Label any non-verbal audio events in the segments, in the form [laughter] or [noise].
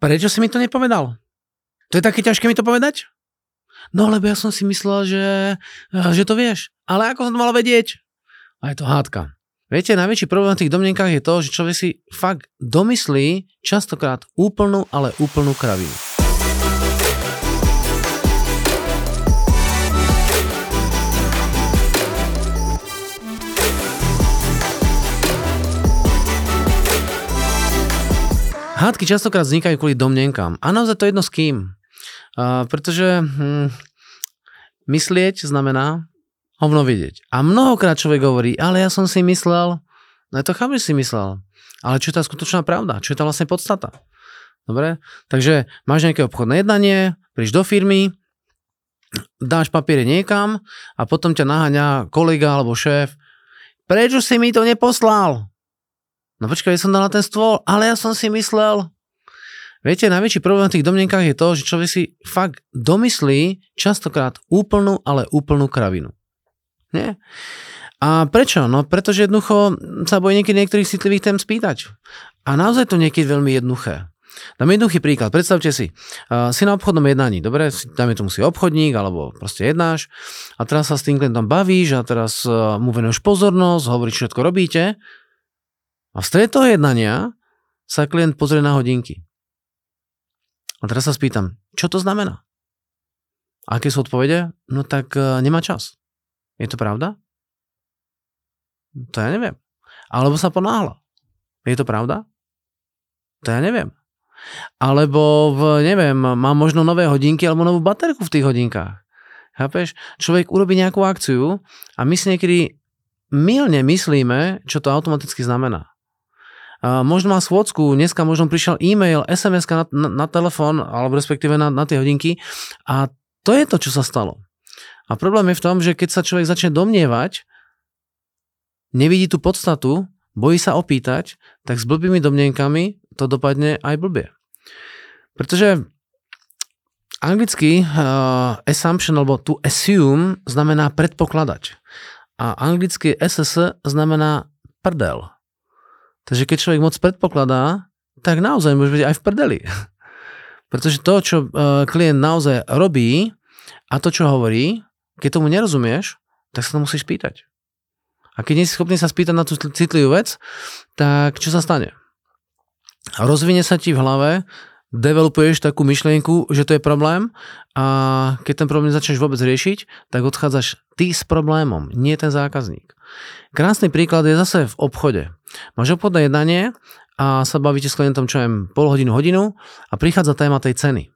prečo si mi to nepovedal? To je také ťažké mi to povedať? No lebo ja som si myslel, že, že to vieš. Ale ako som to mal vedieť? A je to hádka. Viete, najväčší problém v tých domnenkách je to, že človek si fakt domyslí častokrát úplnú, ale úplnú kravinu. Hádky častokrát vznikajú kvôli domnenkám. A naozaj to jedno s kým. Uh, pretože hm, myslieť znamená hovno vidieť. A mnohokrát človek hovorí, ale ja som si myslel, no to chápem, si myslel. Ale čo je tá skutočná pravda? Čo je tá vlastne podstata? Dobre? Takže máš nejaké obchodné jednanie, príš do firmy, dáš papiere niekam a potom ťa naháňa kolega alebo šéf. Prečo si mi to neposlal? No počkaj, ja som dal na ten stôl, ale ja som si myslel. Viete, najväčší problém v tých domnenkách je to, že človek si fakt domyslí častokrát úplnú, ale úplnú kravinu. Nie? A prečo? No pretože jednoducho sa bojí niekedy niektorých citlivých tém spýtať. A naozaj to niekedy veľmi jednoduché. Dám jednoduchý príklad. Predstavte si, uh, si na obchodnom jednaní, dobre, dáme tomu si obchodník, alebo proste jednáš a teraz sa s tým klientom bavíš a teraz uh, mu venuješ pozornosť, hovoríš, všetko robíte a v strede toho jednania sa klient pozrie na hodinky. A teraz sa spýtam, čo to znamená? Aké sú odpovede? No tak uh, nemá čas. Je to pravda? To ja neviem. Alebo sa ponáhla. Je to pravda? To ja neviem. Alebo, v, neviem, má možno nové hodinky alebo novú baterku v tých hodinkách. Chápeš? Človek urobí nejakú akciu a my si niekedy milne myslíme, čo to automaticky znamená. Možno má schôdzku, dneska možno prišiel e-mail, sms na, na, na telefón, alebo respektíve na, na tie hodinky a to je to, čo sa stalo. A problém je v tom, že keď sa človek začne domnievať, nevidí tú podstatu, bojí sa opýtať, tak s blbými domnienkami to dopadne aj blbie. Pretože anglicky uh, assumption alebo to assume znamená predpokladať. A anglicky SS znamená prdel. Takže keď človek moc predpokladá, tak naozaj môže byť aj v prdeli. [laughs] Pretože to, čo uh, klient naozaj robí a to, čo hovorí, keď tomu nerozumieš, tak sa to musíš pýtať. A keď nie si schopný sa spýtať na tú citlivú vec, tak čo sa stane? Rozvinie sa ti v hlave, developuješ takú myšlienku, že to je problém a keď ten problém začneš vôbec riešiť, tak odchádzaš ty s problémom, nie ten zákazník. Krásny príklad je zase v obchode. Máš obchodné jednanie a sa bavíte s klientom čo jem pol hodinu, hodinu a prichádza téma tej ceny.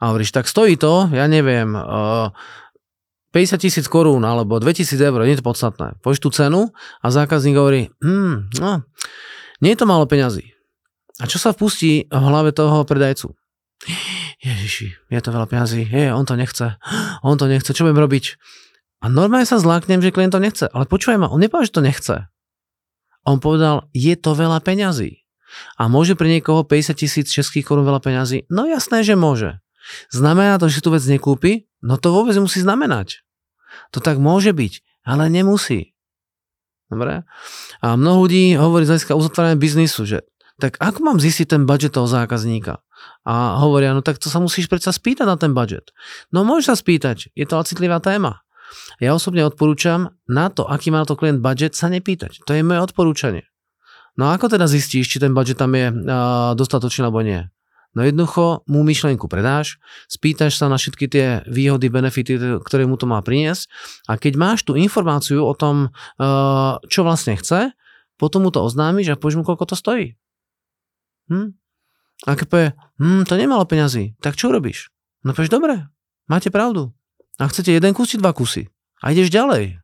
A hovoríš, tak stojí to, ja neviem, 50 tisíc korún alebo 2000 eur, nie je to podstatné. Povieš tú cenu a zákazník hovorí, hm, no, nie je to málo peňazí. A čo sa vpustí v hlave toho predajcu? Ježiši, je to veľa peňazí, je, on to nechce, on to nechce, čo budem robiť? A normálne sa zláknem, že klient to nechce. Ale počúvaj ma, on nepovedal, že to nechce. On povedal, je to veľa peňazí. A môže pre niekoho 50 tisíc českých korún veľa peňazí? No jasné, že môže. Znamená to, že tú vec nekúpi? No to vôbec musí znamenať. To tak môže byť, ale nemusí. Dobre? A mnoho ľudí hovorí z hľadiska uzatvárania biznisu, že tak ako mám zistiť ten budget toho zákazníka? A hovoria, no tak to sa musíš predsa spýtať na ten budget. No môžeš sa spýtať, je to citlivá téma. Ja osobne odporúčam na to, aký má to klient budget, sa nepýtať. To je moje odporúčanie. No a ako teda zistíš, či ten budget tam je uh, dostatočný alebo nie? No jednoducho mu myšlienku predáš, spýtaš sa na všetky tie výhody, benefity, ktoré mu to má priniesť a keď máš tú informáciu o tom, čo vlastne chce, potom mu to oznámiš a povieš mu, koľko to stojí. Hm? A keď povie, hm, to nemalo peňazí, tak čo robíš? No povieš, dobre, máte pravdu. A chcete jeden kus dva kusy? A ideš ďalej.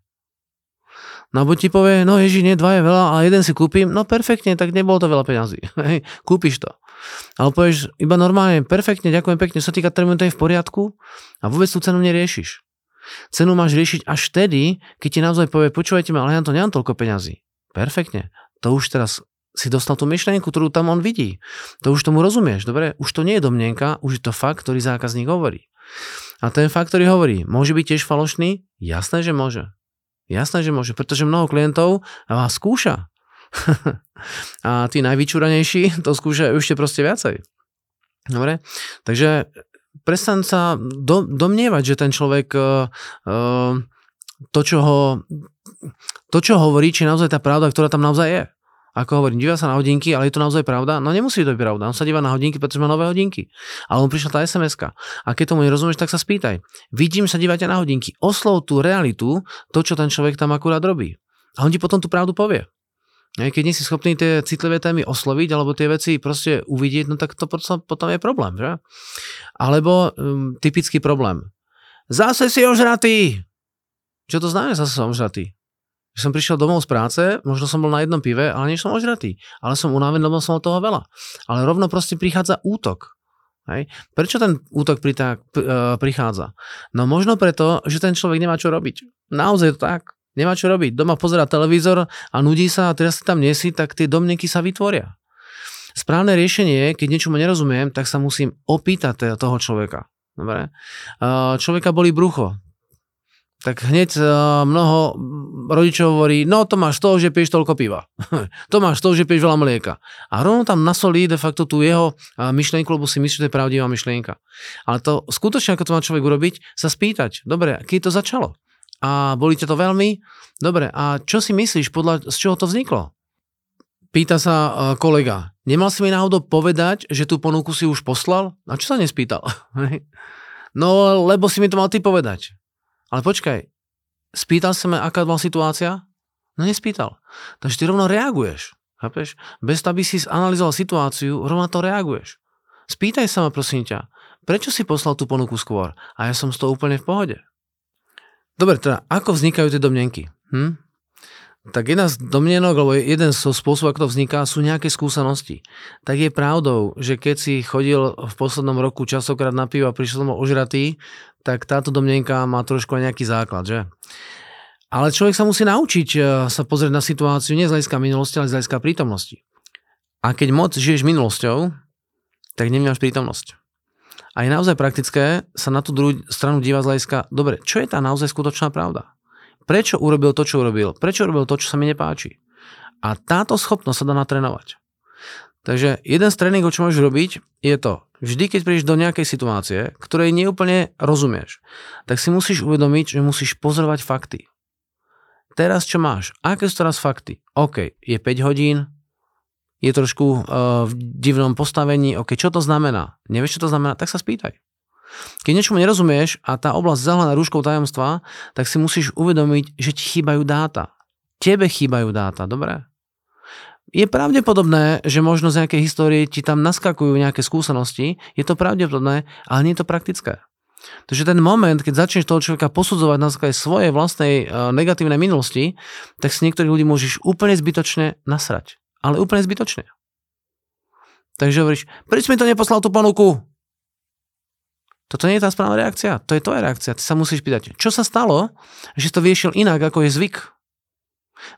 No buď ti povie, no ježi, nie, dva je veľa, ale jeden si kúpim, no perfektne, tak nebolo to veľa peňazí. [laughs] Kúpiš to. Ale povieš iba normálne, perfektne, ďakujem pekne, sa týka termínu, to je v poriadku a vôbec tú cenu neriešiš. Cenu máš riešiť až vtedy, keď ti naozaj povie, počúvajte ma, ale ja to nemám toľko peňazí. Perfektne. To už teraz si dostal tú myšlienku, ktorú tam on vidí. To už tomu rozumieš, dobre? Už to nie je domnenka, už je to fakt, ktorý zákazník hovorí. A ten fakt, ktorý hovorí, môže byť tiež falošný? Jasné, že môže. Jasné, že môže, pretože mnoho klientov vás skúša. [laughs] a tí najvyčúranejší to skúšajú ešte proste viacej. Dobre? Takže prestan sa do, domnievať, že ten človek uh, to, čo ho, to, čo hovorí, či naozaj tá pravda, ktorá tam naozaj je. Ako hovorím, díva sa na hodinky, ale je to naozaj pravda? No nemusí to byť pravda. On sa díva na hodinky, pretože má nové hodinky. Ale on prišla tá sms A keď tomu nerozumieš, tak sa spýtaj. Vidím sa dívate na hodinky. Oslov tú realitu, to, čo ten človek tam akurát robí. A on ti potom tú pravdu povie. Keď nie si schopný tie citlivé témy osloviť alebo tie veci proste uvidieť, no tak to potom je problém, že? Alebo um, typický problém. Zase si ožratý! Čo to znamená zase som ožratý? Že som prišiel domov z práce, možno som bol na jednom pive, ale nie som ožratý. Ale som unavený, lebo som toho veľa. Ale rovno proste prichádza útok. Hej. Prečo ten útok pri tak, uh, prichádza? No možno preto, že ten človek nemá čo robiť. Naozaj to tak. Nemá čo robiť. Doma pozera televízor a nudí sa a teraz tam nie si, tak tie domnenky sa vytvoria. Správne riešenie je, keď niečomu nerozumiem, tak sa musím opýtať toho človeka. Dobre? Človeka boli brucho. Tak hneď mnoho rodičov hovorí, no to máš to, že piješ toľko piva. [laughs] to máš to, že piješ veľa mlieka. A rovno tam nasolí de facto tú jeho myšlienku, lebo si myslí, že to je pravdivá myšlienka. Ale to skutočne, ako to má človek urobiť, sa spýtať, dobre, keď to začalo? a boli ťa to veľmi? Dobre, a čo si myslíš, podľa z čoho to vzniklo? Pýta sa uh, kolega, nemal si mi náhodou povedať, že tú ponuku si už poslal? A čo sa nespýtal? [laughs] no, lebo si mi to mal ty povedať. Ale počkaj, spýtal sa ma, aká bola situácia? No nespýtal. Takže ty rovno reaguješ. Chápeš? Bez toho, aby si analyzoval situáciu, rovno to reaguješ. Spýtaj sa ma, prosím ťa, prečo si poslal tú ponuku skôr? A ja som z toho úplne v pohode. Dobre, teda ako vznikajú tie domnenky? Hm? Tak jedna z domnenok, alebo jeden zo spôsobov, ako to vzniká, sú nejaké skúsenosti. Tak je pravdou, že keď si chodil v poslednom roku časokrát na pivo a prišiel som ožratý, tak táto domnenka má trošku aj nejaký základ, že? Ale človek sa musí naučiť eh, sa pozrieť na situáciu nie z hľadiska minulosti, ale z hľadiska prítomnosti. A keď moc žiješ minulosťou, tak nemáš prítomnosť. A je naozaj praktické sa na tú druhú stranu díva z hľadiska, dobre, čo je tá naozaj skutočná pravda? Prečo urobil to, čo urobil? Prečo urobil to, čo sa mi nepáči? A táto schopnosť sa dá natrénovať. Takže jeden z tréningov, čo môžeš robiť, je to, vždy keď prídeš do nejakej situácie, ktorej neúplne rozumieš, tak si musíš uvedomiť, že musíš pozorovať fakty. Teraz čo máš? Aké sú teraz fakty? OK, je 5 hodín, je trošku uh, v divnom postavení, ok, čo to znamená? Nevieš, čo to znamená? Tak sa spýtaj. Keď niečomu nerozumieš a tá oblasť zahľaná rúškou tajomstva, tak si musíš uvedomiť, že ti chýbajú dáta. Tebe chýbajú dáta, dobre? Je pravdepodobné, že možno z nejakej histórie ti tam naskakujú nejaké skúsenosti, je to pravdepodobné, ale nie je to praktické. Takže ten moment, keď začneš toho človeka posudzovať na základe svojej vlastnej uh, negatívnej minulosti, tak si niektorých ľudí môžeš úplne zbytočne nasrať ale úplne zbytočne. Takže hovoríš, prečo mi to neposlal tú ponuku? Toto nie je tá správna reakcia, to je tvoja reakcia. Ty sa musíš pýtať, čo sa stalo, že to vyšiel inak, ako je zvyk.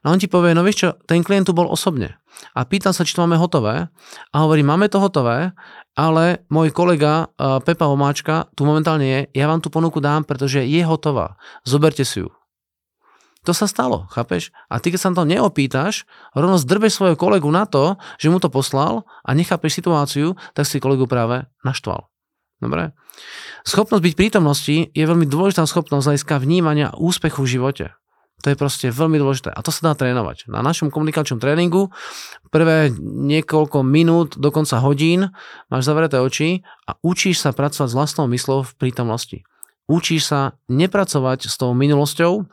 No on ti povie, no vieš čo, ten klient tu bol osobne a pýtal sa, či to máme hotové a hovorí, máme to hotové, ale môj kolega Pepa Omáčka tu momentálne je, ja vám tú ponuku dám, pretože je hotová, zoberte si ju. To sa stalo, chápeš? A ty, keď sa to neopýtaš, rovno zdrbeš svojho kolegu na to, že mu to poslal a nechápeš situáciu, tak si kolegu práve naštval. Dobre? Schopnosť byť prítomnosti je veľmi dôležitá schopnosť hľadiska vnímania úspechu v živote. To je proste veľmi dôležité a to sa dá trénovať. Na našom komunikačnom tréningu prvé niekoľko minút, dokonca hodín máš zavreté oči a učíš sa pracovať s vlastnou myslou v prítomnosti. Učíš sa nepracovať s tou minulosťou,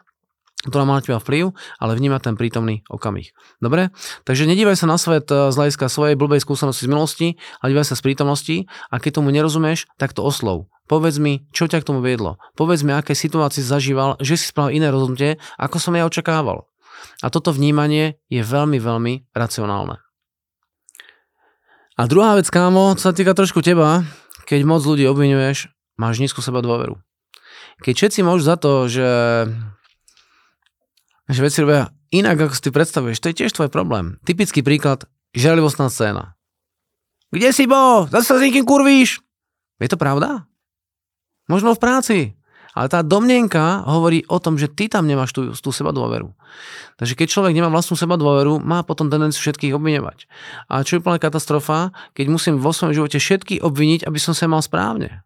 ktorá má na teba vplyv, ale vníma ten prítomný okamih. Dobre? Takže nedívaj sa na svet eh, z hľadiska svojej blbej skúsenosti z minulosti, ale dívaj sa z prítomnosti a keď tomu nerozumieš, tak to oslov. Povedz mi, čo ťa k tomu viedlo. Povedz mi, aké situácie zažíval, že si spravil iné rozhodnutie, ako som ja očakával. A toto vnímanie je veľmi, veľmi racionálne. A druhá vec, kámo, sa týka trošku teba, keď moc ľudí obvinuješ, máš nízku seba dôveru. Keď všetci môžu za to, že že veci robia inak, ako si ty predstavuješ. To je tiež tvoj problém. Typický príklad, žiarlivostná scéna. Kde si bol? Zase sa s niekým kurvíš? Je to pravda? Možno v práci. Ale tá domnenka hovorí o tom, že ty tam nemáš tú, tú seba dôveru. Takže keď človek nemá vlastnú seba dôveru, má potom tendenciu všetkých obviňovať. A čo je úplne katastrofa, keď musím vo svojom živote všetky obviniť, aby som sa mal správne.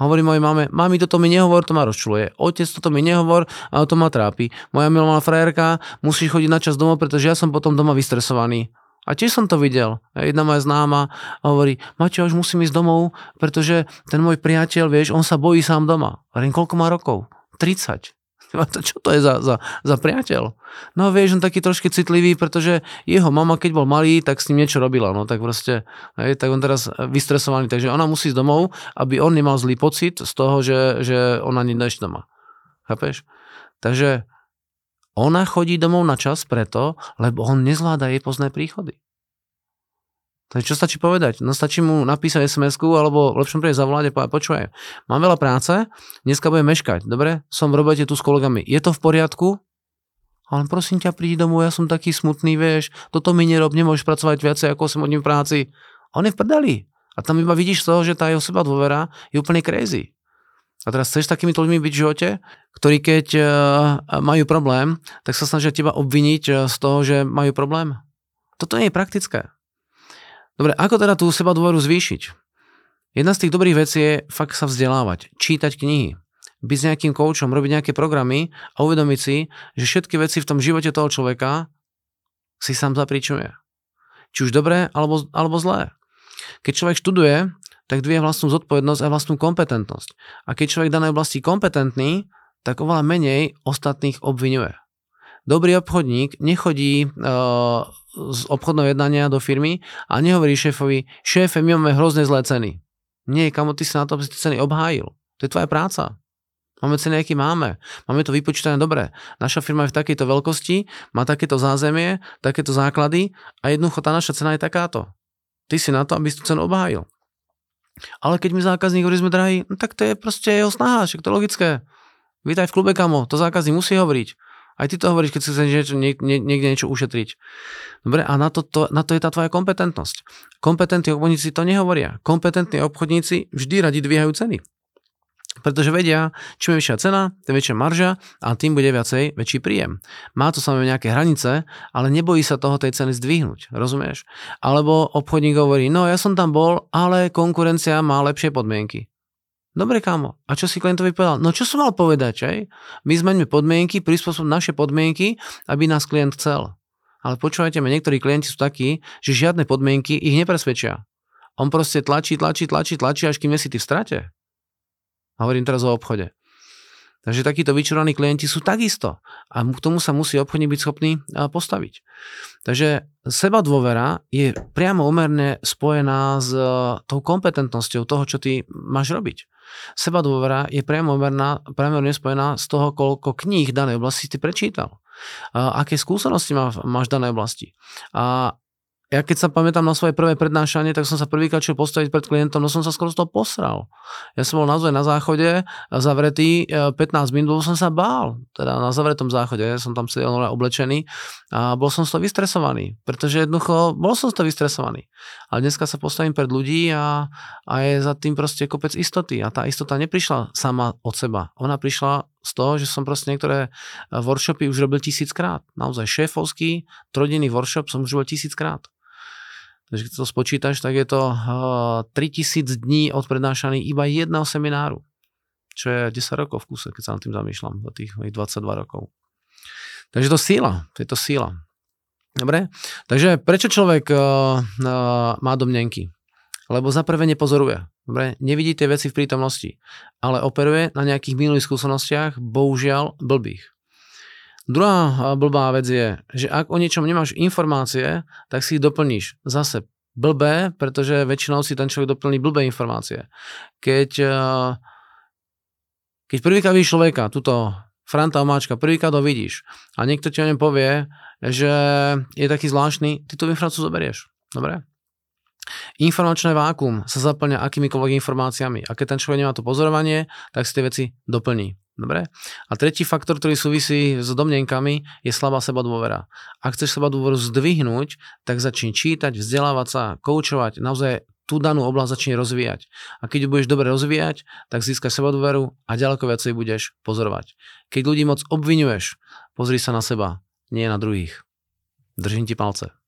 Hovorím mojej mame, mami, toto mi nehovor, to ma rozčuluje. Otec, toto mi nehovor, ale to ma trápi. Moja milovaná frajerka, musíš chodiť na čas domov, pretože ja som potom doma vystresovaný. A tiež som to videl. Jedna moja známa hovorí, Maťo, už musím ísť domov, pretože ten môj priateľ, vieš, on sa bojí sám doma. Hovorím, koľko má rokov? 30. Čo to je za, za, za priateľ? No vieš, on taký trošky citlivý, pretože jeho mama, keď bol malý, tak s ním niečo robila. No tak proste, hej, tak on teraz vystresovaný. Takže ona musí ísť domov, aby on nemal zlý pocit z toho, že, že ona než doma. Chápeš? Takže ona chodí domov na čas preto, lebo on nezvláda jej pozné príchody. Takže čo stačí povedať? No stačí mu napísať sms alebo v lepšom príde zavolať a povedať, počúvaj, mám veľa práce, dneska budem meškať, dobre? Som v robote tu s kolegami. Je to v poriadku? Ale prosím ťa, prídi domov, ja som taký smutný, vieš, toto mi nerob, nemôžeš pracovať viacej ako som hodín v práci. On je v prdeli. A tam iba vidíš toho, že tá jeho seba dôvera je úplne crazy. A teraz chceš takými ľuďmi byť v živote, ktorí keď uh, majú problém, tak sa snažia teba obviniť uh, z toho, že majú problém. Toto nie je praktické. Dobre, ako teda tú seba dôveru zvýšiť? Jedna z tých dobrých vecí je fakt sa vzdelávať, čítať knihy, byť s nejakým koučom, robiť nejaké programy a uvedomiť si, že všetky veci v tom živote toho človeka si sám zapričuje. Či už dobré, alebo, alebo zlé. Keď človek študuje, tak dvie vlastnú zodpovednosť a vlastnú kompetentnosť. A keď človek v danej oblasti kompetentný, tak oveľa menej ostatných obvinuje. Dobrý obchodník nechodí uh, z obchodného jednania do firmy a nehovorí šéfovi, šéfe, my máme hrozne zlé ceny. Nie, kamo, ty sa na to, aby si ceny obhájil. To je tvoja práca. Máme ceny, aký máme. Máme to vypočítané dobre. Naša firma je v takejto veľkosti, má takéto zázemie, takéto základy a jednoducho tá naša cena je takáto. Ty si na to, aby si tú cenu obhájil. Ale keď mi zákazník hovorí, sme drahí, no tak to je proste jeho snaha, však to je logické. Vítaj v klube, kamo, to zákazník musí hovoriť. Aj ty to hovoríš, keď si chceš niečo, nie, nie, niekde niečo ušetriť. Dobre, a na to, to, na to je tá tvoja kompetentnosť. Kompetentní obchodníci to nehovoria. Kompetentní obchodníci vždy radi dvíhajú ceny. Pretože vedia, čím je vyššia cena, tým väčšia marža a tým bude viacej väčší príjem. Má to samozrejme nejaké hranice, ale nebojí sa toho tej ceny zdvihnúť, rozumieš? Alebo obchodník hovorí, no ja som tam bol, ale konkurencia má lepšie podmienky. Dobre, kámo. A čo si klientovi povedal? No čo som mal povedať, čaj? My zmeňme podmienky, prispôsob naše podmienky, aby nás klient chcel. Ale počúvajte ma, niektorí klienti sú takí, že žiadne podmienky ich nepresvedčia. On proste tlačí, tlačí, tlačí, tlačí, až kým si ty v strate. A hovorím teraz o obchode. Takže takíto vyčúraní klienti sú takisto. A k tomu sa musí obchodník byť schopný postaviť. Takže seba dôvera je priamo umerne spojená s tou kompetentnosťou toho, čo ty máš robiť. Seba dôvera je priamo spojená z toho, koľko kníh danej oblasti ty prečítal. Aké skúsenosti máš v danej oblasti. A ja keď sa pamätám na svoje prvé prednášanie, tak som sa prvýkrát čo postaviť pred klientom, no som sa skoro z toho posral. Ja som bol naozaj na záchode, zavretý, 15 e, minút som sa bál, teda na zavretom záchode, som tam sedel oblečený a bol som z toho vystresovaný, pretože jednoducho bol som z toho vystresovaný. Ale dneska sa postavím pred ľudí a, a je za tým proste kopec istoty a tá istota neprišla sama od seba. Ona prišla z toho, že som proste niektoré e, workshopy už robil tisíckrát. Naozaj šéfovský, trojdenný workshop som už robil tisíckrát. Takže keď to spočítaš, tak je to uh, 3000 dní od prednášaní iba jedného semináru. Čo je 10 rokov v kuse, keď sa nad tým zamýšľam, za tých 22 rokov. Takže to síla, to je to síla. Dobre? Takže prečo človek uh, uh, má domnenky? Lebo za prvé nepozoruje. Dobre? Nevidí tie veci v prítomnosti, ale operuje na nejakých minulých skúsenostiach, bohužiaľ blbých. Druhá blbá vec je, že ak o niečom nemáš informácie, tak si ich doplníš. Zase blbé, pretože väčšinou si ten človek doplní blbé informácie. Keď, keď prvýkrát vidíš človeka, túto Franta Omáčka, prvýkrát ho vidíš a niekto ti o ňom povie, že je taký zvláštny, ty tú informáciu zoberieš. Dobre? Informačné vákum sa zaplňa akýmikoľvek informáciami a keď ten človek nemá to pozorovanie, tak si tie veci doplní. Dobre? A tretí faktor, ktorý súvisí s domnenkami, je slabá seba Ak chceš seba dôveru zdvihnúť, tak začni čítať, vzdelávať sa, koučovať naozaj tú danú oblasť začne rozvíjať. A keď ju budeš dobre rozvíjať, tak získaš sebadôveru a ďaleko viacej budeš pozorovať. Keď ľudí moc obvinuješ, pozri sa na seba, nie na druhých. Držím ti palce.